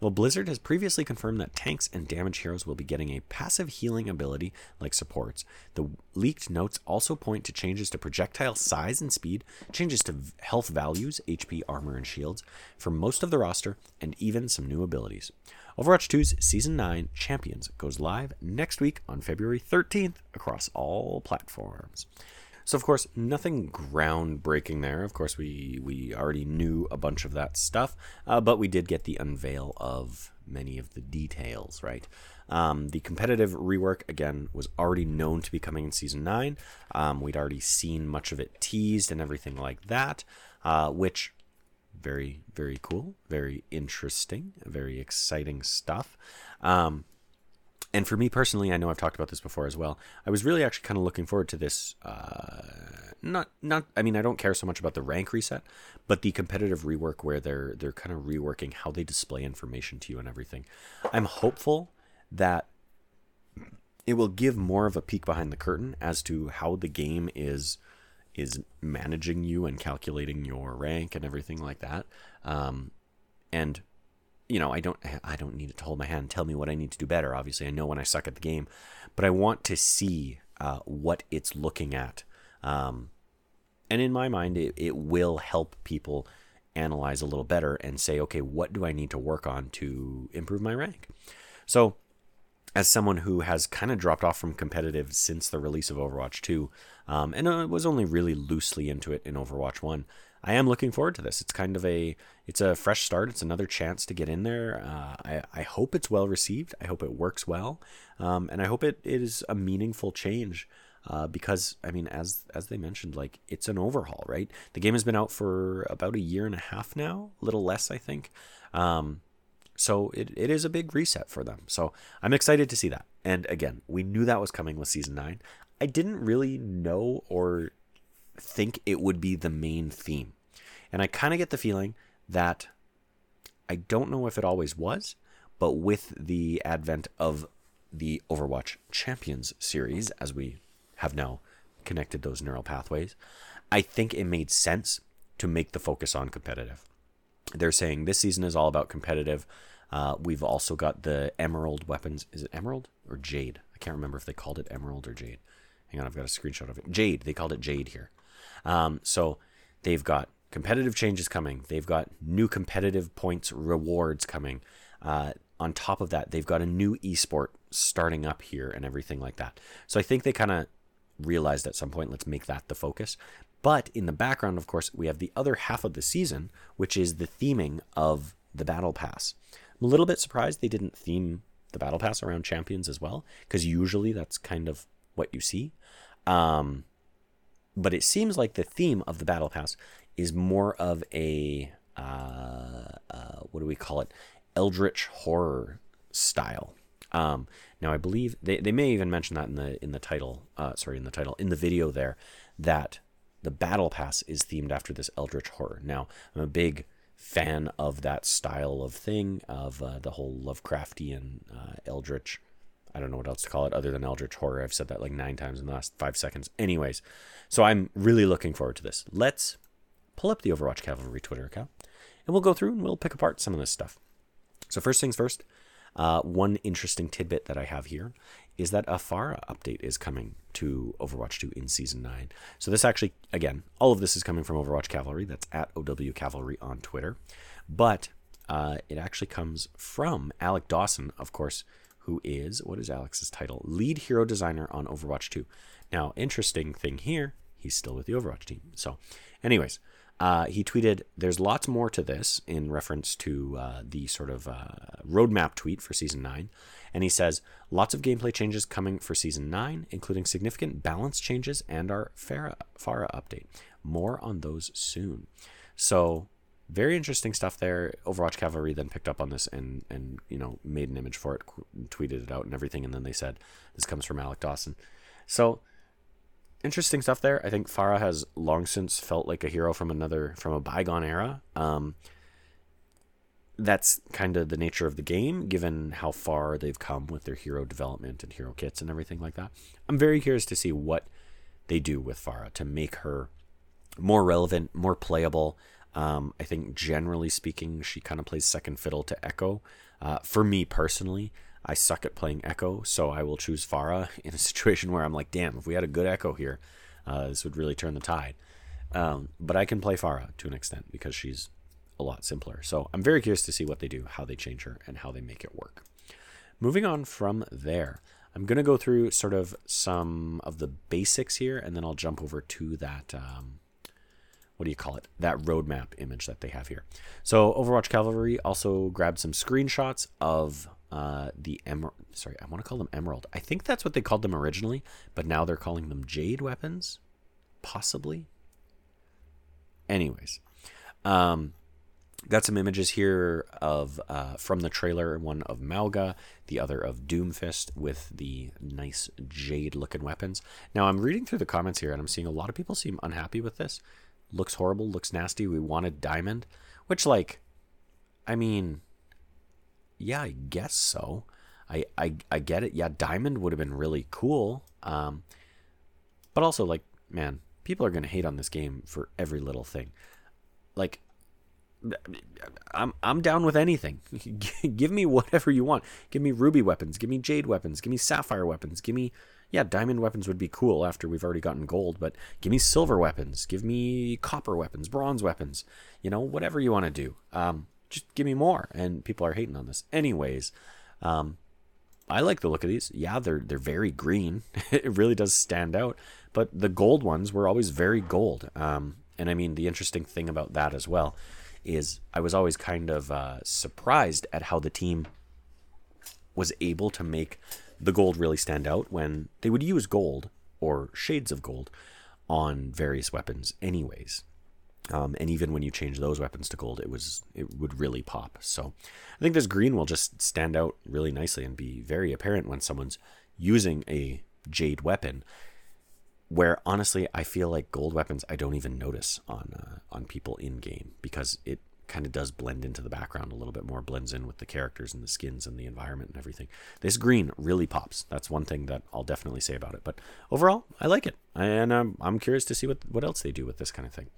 While Blizzard has previously confirmed that tanks and damage heroes will be getting a passive healing ability like supports, the leaked notes also point to changes to projectile size and speed, changes to health values, HP, armor, and shields for most of the roster, and even some new abilities. Overwatch 2's Season 9 Champions goes live next week on February 13th across all platforms. So of course, nothing groundbreaking there. Of course, we we already knew a bunch of that stuff, uh, but we did get the unveil of many of the details. Right, um, the competitive rework again was already known to be coming in season nine. Um, we'd already seen much of it teased and everything like that, uh, which very very cool, very interesting, very exciting stuff. Um, and for me personally, I know I've talked about this before as well. I was really actually kind of looking forward to this. Uh, not, not. I mean, I don't care so much about the rank reset, but the competitive rework where they're they're kind of reworking how they display information to you and everything. I'm hopeful that it will give more of a peek behind the curtain as to how the game is is managing you and calculating your rank and everything like that. Um, and you know, I don't I don't need it to hold my hand and tell me what I need to do better. Obviously, I know when I suck at the game, but I want to see uh, what it's looking at. Um, and in my mind, it, it will help people analyze a little better and say, okay, what do I need to work on to improve my rank? So, as someone who has kind of dropped off from competitive since the release of Overwatch 2, um, and uh, was only really loosely into it in Overwatch 1, I am looking forward to this. It's kind of a it's a fresh start. It's another chance to get in there. Uh, I I hope it's well received. I hope it works well, um, and I hope it, it is a meaningful change. Uh, because I mean, as as they mentioned, like it's an overhaul, right? The game has been out for about a year and a half now, a little less, I think. Um, so it, it is a big reset for them. So I'm excited to see that. And again, we knew that was coming with season nine. I didn't really know or think it would be the main theme. And I kind of get the feeling that I don't know if it always was, but with the advent of the Overwatch Champions series, as we have now connected those neural pathways, I think it made sense to make the focus on competitive. They're saying this season is all about competitive. Uh, we've also got the Emerald weapons. Is it Emerald or Jade? I can't remember if they called it Emerald or Jade. Hang on, I've got a screenshot of it. Jade. They called it Jade here. Um, so they've got competitive changes coming. They've got new competitive points rewards coming. Uh, on top of that, they've got a new esport starting up here and everything like that. So I think they kind of realized at some point, let's make that the focus. But in the background, of course, we have the other half of the season, which is the theming of the Battle Pass. I'm a little bit surprised they didn't theme the Battle Pass around champions as well, because usually that's kind of what you see. Um, but it seems like the theme of the battle pass is more of a uh, uh, what do we call it? Eldritch horror style. Um, now i believe they, they may even mention that in the in the title uh, sorry in the title in the video there that the battle pass is themed after this eldritch horror. Now i'm a big fan of that style of thing of uh, the whole lovecraftian uh, eldritch I don't know what else to call it other than Eldritch Horror. I've said that like nine times in the last five seconds. Anyways, so I'm really looking forward to this. Let's pull up the Overwatch Cavalry Twitter account and we'll go through and we'll pick apart some of this stuff. So, first things first, uh, one interesting tidbit that I have here is that a Pharah update is coming to Overwatch 2 in Season 9. So, this actually, again, all of this is coming from Overwatch Cavalry. That's at OW Cavalry on Twitter. But uh, it actually comes from Alec Dawson, of course, who is, what is Alec's title? Lead hero designer on Overwatch 2. Now, interesting thing here, he's still with the Overwatch team. So, anyways, uh, he tweeted, There's lots more to this in reference to uh, the sort of uh, roadmap tweet for Season 9. And he says, Lots of gameplay changes coming for Season 9, including significant balance changes and our Pharah, Pharah update. More on those soon. So, very interesting stuff there. Overwatch Cavalry then picked up on this and and you know made an image for it, tweeted it out and everything, and then they said this comes from Alec Dawson. So interesting stuff there. I think Pharah has long since felt like a hero from another from a bygone era. Um, that's kind of the nature of the game, given how far they've come with their hero development and hero kits and everything like that. I'm very curious to see what they do with Pharah to make her more relevant, more playable. Um, I think generally speaking, she kind of plays second fiddle to Echo. Uh, for me personally, I suck at playing Echo, so I will choose Pharah in a situation where I'm like, damn, if we had a good Echo here, uh, this would really turn the tide. Um, but I can play Pharah to an extent because she's a lot simpler. So I'm very curious to see what they do, how they change her, and how they make it work. Moving on from there, I'm going to go through sort of some of the basics here, and then I'll jump over to that. Um, what do you call it? That roadmap image that they have here. So Overwatch Cavalry also grabbed some screenshots of uh, the emerald. Sorry, I want to call them emerald. I think that's what they called them originally, but now they're calling them jade weapons, possibly. Anyways, um, Got some images here of uh, from the trailer, one of Mauga, the other of Doomfist with the nice jade looking weapons. Now I'm reading through the comments here and I'm seeing a lot of people seem unhappy with this. Looks horrible, looks nasty. We wanted diamond, which like I mean yeah, I guess so. I I I get it. Yeah, diamond would have been really cool. Um but also like man, people are to hate on this game for every little thing. Like I'm I'm down with anything. give me whatever you want. Give me ruby weapons. Give me jade weapons. Give me sapphire weapons. Give me yeah, diamond weapons would be cool after we've already gotten gold, but give me silver weapons. Give me copper weapons, bronze weapons. You know, whatever you want to do. Um, just give me more. And people are hating on this, anyways. Um, I like the look of these. Yeah, they're they're very green. it really does stand out. But the gold ones were always very gold. Um, and I mean, the interesting thing about that as well is I was always kind of uh, surprised at how the team was able to make the gold really stand out when they would use gold or shades of gold on various weapons, anyways. Um, and even when you change those weapons to gold, it was it would really pop. So I think this green will just stand out really nicely and be very apparent when someone's using a jade weapon. Where honestly, I feel like gold weapons I don't even notice on uh, on people in game because it kind of does blend into the background a little bit more, blends in with the characters and the skins and the environment and everything. This green really pops. That's one thing that I'll definitely say about it. But overall, I like it, and I'm I'm curious to see what what else they do with this kind of thing.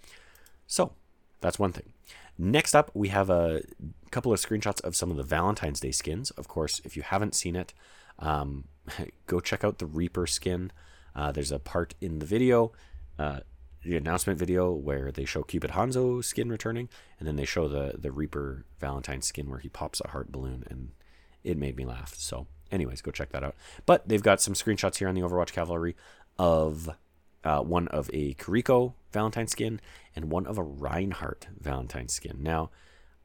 So that's one thing. Next up, we have a couple of screenshots of some of the Valentine's Day skins. Of course, if you haven't seen it, um, go check out the Reaper skin. Uh, there's a part in the video, uh, the announcement video, where they show Cupid Hanzo skin returning, and then they show the the Reaper Valentine skin where he pops a heart balloon, and it made me laugh. So, anyways, go check that out. But they've got some screenshots here on the Overwatch Cavalry of uh, one of a Kiriko Valentine skin and one of a Reinhardt Valentine skin. Now,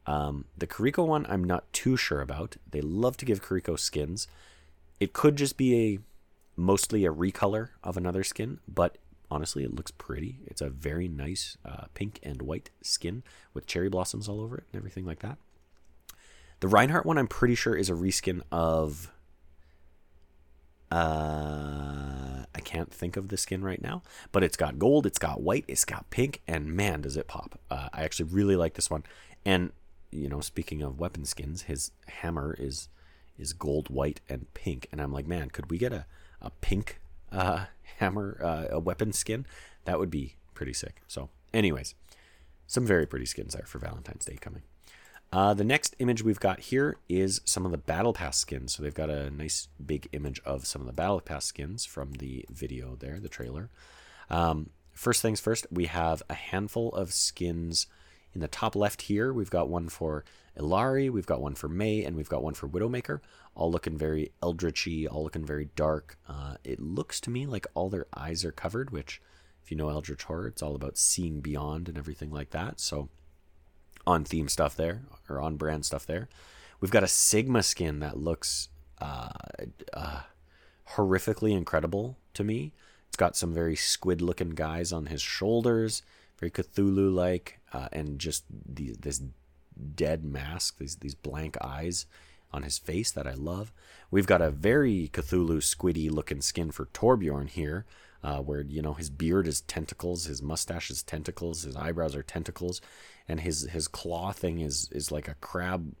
um, the Kiriko one, I'm not too sure about. They love to give Kiriko skins. It could just be a mostly a recolor of another skin, but honestly, it looks pretty. It's a very nice uh, pink and white skin with cherry blossoms all over it and everything like that. The Reinhardt one, I'm pretty sure, is a reskin of. Uh, I can't think of the skin right now, but it's got gold, it's got white, it's got pink, and man, does it pop! Uh, I actually really like this one. And you know, speaking of weapon skins, his hammer is is gold, white, and pink, and I'm like, man, could we get a a pink uh, hammer, uh, a weapon skin, that would be pretty sick. So, anyways, some very pretty skins there for Valentine's Day coming. Uh, the next image we've got here is some of the Battle Pass skins. So they've got a nice big image of some of the Battle Pass skins from the video there, the trailer. Um, first things first, we have a handful of skins in the top left here. We've got one for Illari, we've got one for Mei, and we've got one for Widowmaker. All looking very eldritchy, all looking very dark. Uh, it looks to me like all their eyes are covered, which, if you know Eldritch Horror, it's all about seeing beyond and everything like that. So, on theme stuff there, or on brand stuff there. We've got a Sigma skin that looks uh, uh, horrifically incredible to me. It's got some very squid looking guys on his shoulders, very Cthulhu like, uh, and just the, this dead mask, these these blank eyes on his face that I love. We've got a very Cthulhu squiddy looking skin for Torbjorn here, uh, where you know his beard is tentacles, his mustache is tentacles, his eyebrows are tentacles, and his his claw thing is is like a crab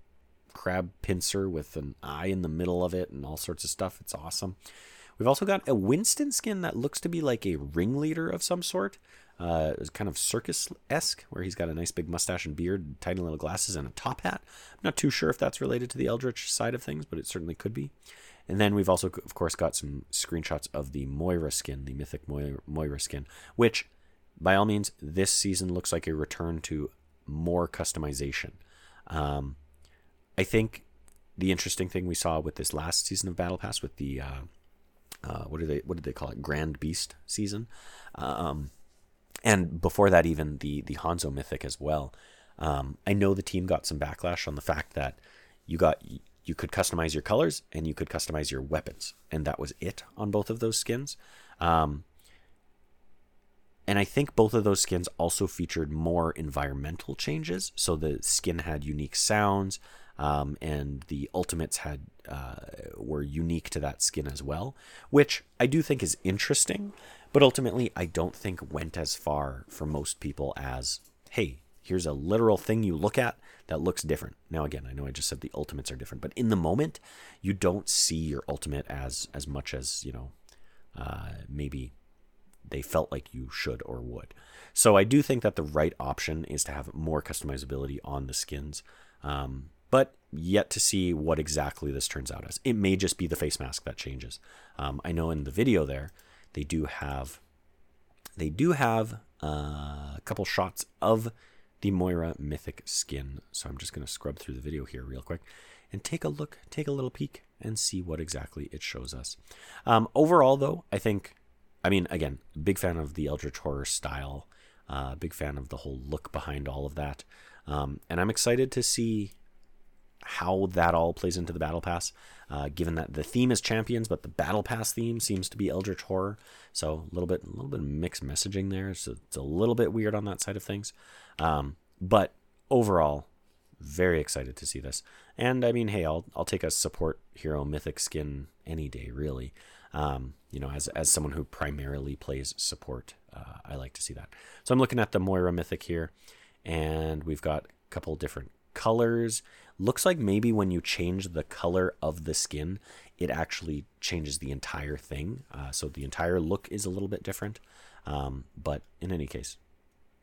crab pincer with an eye in the middle of it and all sorts of stuff. It's awesome. We've also got a Winston skin that looks to be like a ringleader of some sort uh, kind of circus esque, where he's got a nice big mustache and beard, tiny little glasses, and a top hat. I'm not too sure if that's related to the Eldritch side of things, but it certainly could be. And then we've also, of course, got some screenshots of the Moira skin, the mythic Moira, Moira skin, which, by all means, this season looks like a return to more customization. Um, I think the interesting thing we saw with this last season of Battle Pass, with the uh, uh, what do they what did they call it, Grand Beast season, um, and before that, even the the Hanzo Mythic as well. Um, I know the team got some backlash on the fact that you got you could customize your colors and you could customize your weapons, and that was it on both of those skins. Um, and I think both of those skins also featured more environmental changes. So the skin had unique sounds, um, and the ultimates had uh, were unique to that skin as well, which I do think is interesting. But ultimately, I don't think went as far for most people as, hey, here's a literal thing you look at that looks different. Now, again, I know I just said the ultimates are different, but in the moment, you don't see your ultimate as as much as you know, uh, maybe they felt like you should or would. So I do think that the right option is to have more customizability on the skins. Um, but yet to see what exactly this turns out as. It may just be the face mask that changes. Um, I know in the video there, they do have they do have uh, a couple shots of the Moira Mythic skin. So I'm just going to scrub through the video here real quick and take a look, take a little peek, and see what exactly it shows us. Um, overall, though, I think I mean, again, big fan of the Eldritch horror style. Uh, big fan of the whole look behind all of that. Um, and I'm excited to see how that all plays into the battle pass. Uh, given that the theme is champions, but the battle pass theme seems to be Eldritch horror, so a little bit, a little bit of mixed messaging there. So it's a little bit weird on that side of things. Um, but overall, very excited to see this. And I mean, hey, I'll I'll take a support hero mythic skin any day, really. Um, you know, as as someone who primarily plays support, uh, I like to see that. So I'm looking at the Moira Mythic here, and we've got a couple different colors. Looks like maybe when you change the color of the skin, it actually changes the entire thing. Uh, so the entire look is a little bit different. Um, but in any case,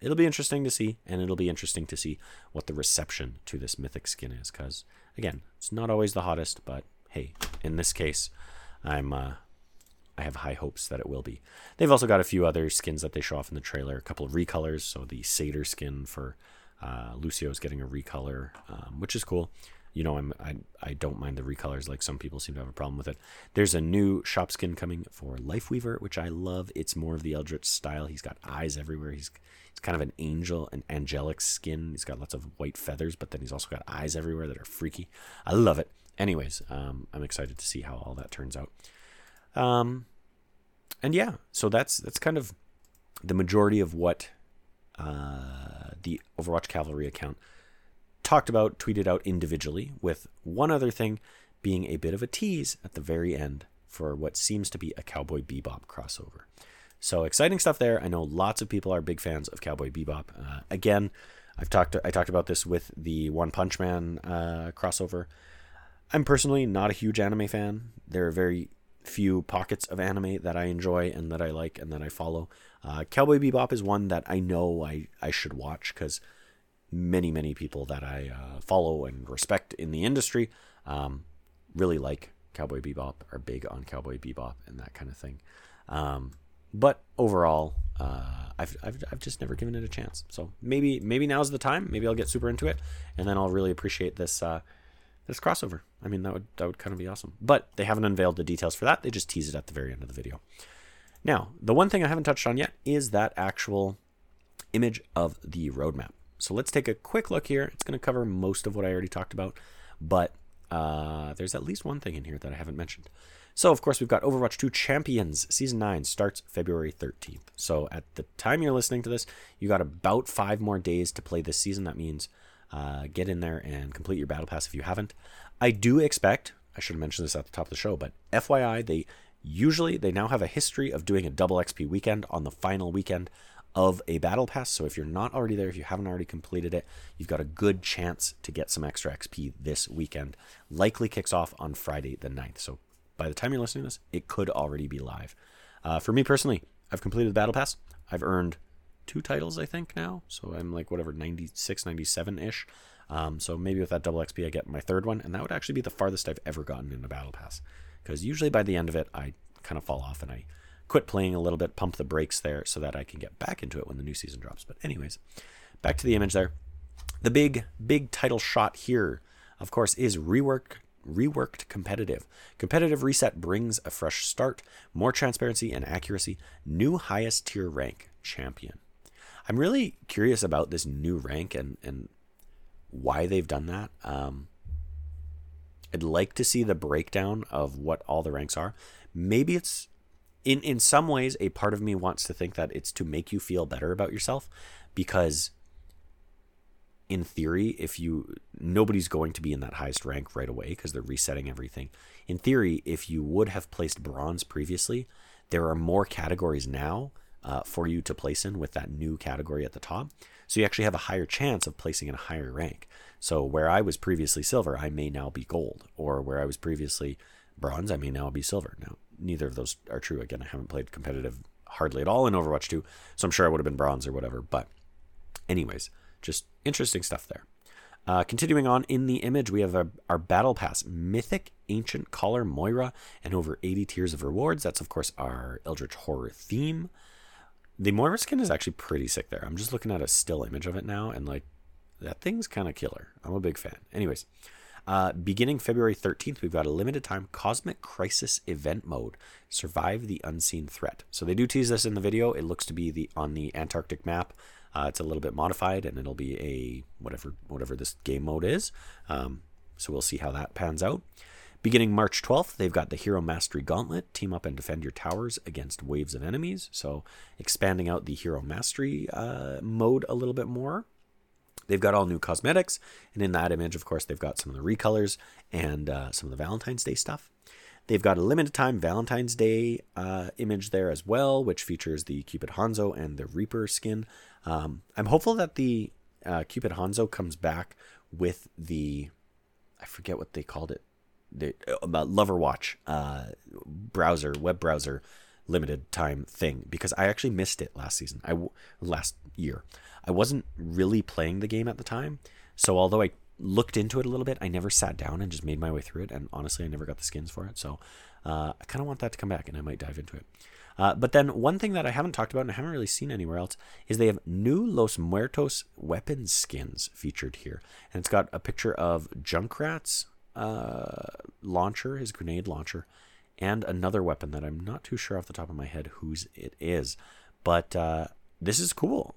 it'll be interesting to see, and it'll be interesting to see what the reception to this mythic skin is. Because again, it's not always the hottest, but hey, in this case, I'm uh, I have high hopes that it will be. They've also got a few other skins that they show off in the trailer, a couple of recolors. So the Satyr skin for uh, Lucio is getting a recolor, um, which is cool. You know, I'm I, I don't mind the recolors like some people seem to have a problem with it. There's a new shop skin coming for Lifeweaver, which I love. It's more of the Eldritch style. He's got eyes everywhere. He's he's kind of an angel, an angelic skin. He's got lots of white feathers, but then he's also got eyes everywhere that are freaky. I love it. Anyways, um, I'm excited to see how all that turns out. Um, and yeah, so that's that's kind of the majority of what uh, the Overwatch Cavalry account talked about, tweeted out individually, with one other thing being a bit of a tease at the very end for what seems to be a Cowboy Bebop crossover. So exciting stuff there. I know lots of people are big fans of Cowboy Bebop. Uh, again, I've talked I talked about this with the One Punch Man uh, crossover. I'm personally not a huge anime fan. There are very few pockets of anime that I enjoy and that I like and that I follow. Uh, Cowboy Bebop is one that I know I, I should watch because many, many people that I uh, follow and respect in the industry um, really like Cowboy Bebop, are big on Cowboy Bebop and that kind of thing. Um, but overall, uh, I've, I've, I've just never given it a chance. So maybe maybe now's the time. Maybe I'll get super into it, and then I'll really appreciate this uh, this crossover. I mean, that would that would kind of be awesome. But they haven't unveiled the details for that. They just tease it at the very end of the video. Now, the one thing I haven't touched on yet is that actual image of the roadmap. So let's take a quick look here. It's going to cover most of what I already talked about, but uh, there's at least one thing in here that I haven't mentioned. So, of course, we've got Overwatch 2 Champions. Season 9 starts February 13th. So, at the time you're listening to this, you got about five more days to play this season. That means uh, get in there and complete your battle pass if you haven't. I do expect, I should have mentioned this at the top of the show, but FYI, they usually they now have a history of doing a double XP weekend on the final weekend of a battle pass. So if you're not already there, if you haven't already completed it, you've got a good chance to get some extra XP this weekend. Likely kicks off on Friday the 9th. So by the time you're listening to this, it could already be live. Uh, for me personally, I've completed the battle pass. I've earned two titles, I think, now. So I'm like, whatever, 96, 97 ish. Um, so maybe with that double XP, I get my third one. And that would actually be the farthest I've ever gotten in a battle pass. Because usually by the end of it, I kind of fall off and I quit playing a little bit, pump the brakes there so that I can get back into it when the new season drops. But, anyways, back to the image there. The big, big title shot here, of course, is rework reworked competitive. Competitive reset brings a fresh start, more transparency and accuracy, new highest tier rank, champion. I'm really curious about this new rank and and why they've done that. Um, I'd like to see the breakdown of what all the ranks are. Maybe it's in in some ways, a part of me wants to think that it's to make you feel better about yourself, because in theory, if you nobody's going to be in that highest rank right away because they're resetting everything. In theory, if you would have placed bronze previously, there are more categories now uh, for you to place in with that new category at the top. So you actually have a higher chance of placing in a higher rank. So where I was previously silver, I may now be gold, or where I was previously bronze, I may now be silver. Now, neither of those are true. Again, I haven't played competitive hardly at all in Overwatch 2, so I'm sure I would have been bronze or whatever. But, anyways, just interesting stuff there. Uh, continuing on in the image, we have our Battle Pass Mythic Ancient Caller Moira and over 80 tiers of rewards. That's, of course, our Eldritch Horror theme. The Moira skin is actually pretty sick there. I'm just looking at a still image of it now, and like, that thing's kind of killer. I'm a big fan. Anyways, uh, beginning February 13th, we've got a limited time Cosmic Crisis event mode. Survive the unseen threat. So they do tease this in the video. It looks to be the on the Antarctic map. Uh, it's a little bit modified, and it'll be a whatever whatever this game mode is. Um, so we'll see how that pans out. Beginning March 12th, they've got the Hero Mastery Gauntlet. Team up and defend your towers against waves of enemies. So expanding out the Hero Mastery uh, mode a little bit more. They've got all new cosmetics, and in that image, of course, they've got some of the recolors and uh, some of the Valentine's Day stuff. They've got a limited time Valentine's Day uh, image there as well, which features the Cupid Hanzo and the Reaper skin. Um, I'm hopeful that the uh, Cupid Hanzo comes back with the, I forget what they called it, the uh, Loverwatch uh, browser, web browser limited time thing because I actually missed it last season. I last year. I wasn't really playing the game at the time, so although I looked into it a little bit, I never sat down and just made my way through it. And honestly, I never got the skins for it. So uh, I kind of want that to come back, and I might dive into it. Uh, but then one thing that I haven't talked about and I haven't really seen anywhere else is they have new Los Muertos weapon skins featured here, and it's got a picture of Junkrat's uh, launcher, his grenade launcher, and another weapon that I'm not too sure off the top of my head whose it is. But uh, this is cool.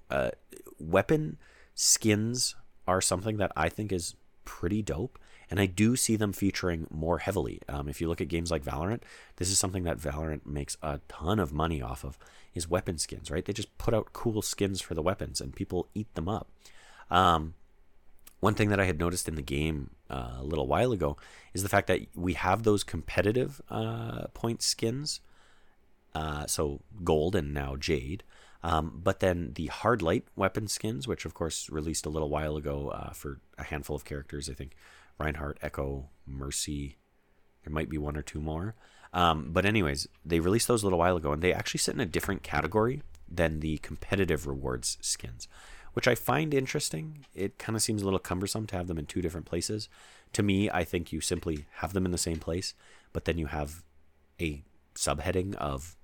Weapon skins are something that I think is pretty dope. And I do see them featuring more heavily. Um, if you look at games like Valorant, this is something that Valorant makes a ton of money off of is weapon skins, right? They just put out cool skins for the weapons and people eat them up. Um, one thing that I had noticed in the game uh, a little while ago is the fact that we have those competitive uh, point skins. Uh, so gold and now jade. Um, but then the hard light weapon skins, which of course released a little while ago uh, for a handful of characters, I think Reinhardt, Echo, Mercy. There might be one or two more. Um, but anyways, they released those a little while ago, and they actually sit in a different category than the competitive rewards skins, which I find interesting. It kind of seems a little cumbersome to have them in two different places. To me, I think you simply have them in the same place, but then you have a subheading of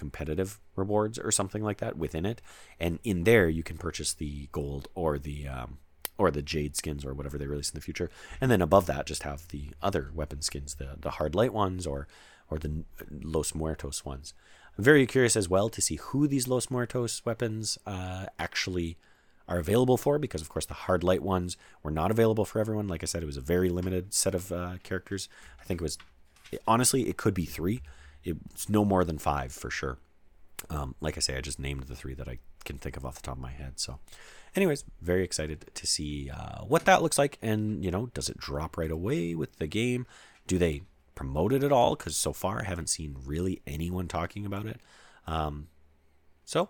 competitive rewards or something like that within it, and in there you can purchase the gold or the um, or the jade skins or whatever they release in the future, and then above that just have the other weapon skins, the the hard light ones or or the Los Muertos ones. I'm very curious as well to see who these Los Muertos weapons uh, actually are available for because of course the hard light ones were not available for everyone. Like i said it was a very limited set of uh, characters. I think it was honestly it could be three it's no more than five for sure. Um, like I say, I just named the three that I can think of off the top of my head. So, anyways, very excited to see uh, what that looks like. And, you know, does it drop right away with the game? Do they promote it at all? Because so far I haven't seen really anyone talking about it. Um, so,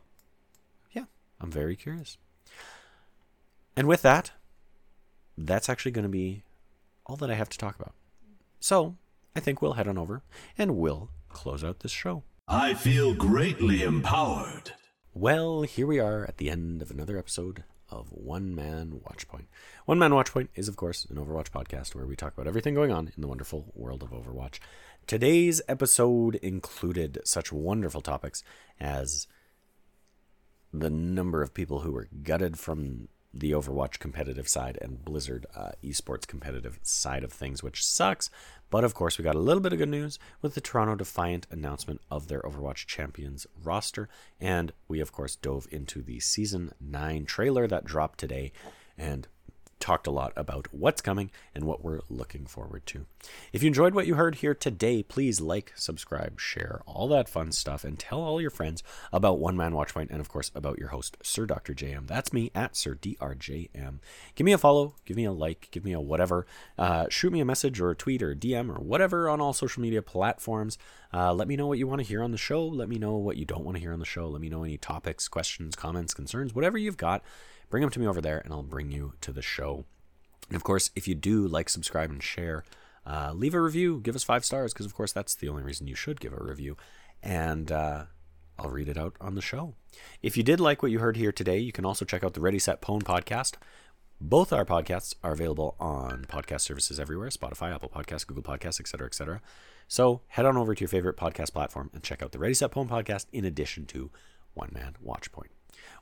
yeah, I'm very curious. And with that, that's actually going to be all that I have to talk about. So, I think we'll head on over and we'll close out this show. I feel greatly empowered. Well, here we are at the end of another episode of One Man Watchpoint. One Man Watchpoint is, of course, an Overwatch podcast where we talk about everything going on in the wonderful world of Overwatch. Today's episode included such wonderful topics as the number of people who were gutted from the Overwatch competitive side and Blizzard uh, esports competitive side of things, which sucks. But of course, we got a little bit of good news with the Toronto Defiant announcement of their Overwatch Champions roster. And we, of course, dove into the Season 9 trailer that dropped today. And talked a lot about what's coming and what we're looking forward to. If you enjoyed what you heard here today, please like, subscribe, share, all that fun stuff, and tell all your friends about One Man Watchpoint and, of course, about your host, Sir Dr. JM. That's me at Sir DRJM. Give me a follow, give me a like, give me a whatever. Uh, shoot me a message or a tweet or a DM or whatever on all social media platforms. Uh, let me know what you want to hear on the show. Let me know what you don't want to hear on the show. Let me know any topics, questions, comments, concerns, whatever you've got. Bring them to me over there and I'll bring you to the show. And of course, if you do like, subscribe, and share, uh, leave a review. Give us five stars because, of course, that's the only reason you should give a review. And uh, I'll read it out on the show. If you did like what you heard here today, you can also check out the Ready Set Pwn podcast. Both our podcasts are available on podcast services everywhere Spotify, Apple Podcasts, Google Podcasts, etc., etc. So head on over to your favorite podcast platform and check out the Ready Set Pwn podcast in addition to One Man Watch Point.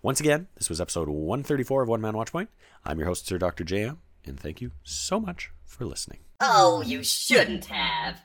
Once again, this was episode 134 of One Man Watchpoint. I'm your host, Sir Dr. JM, and thank you so much for listening. Oh, you shouldn't have.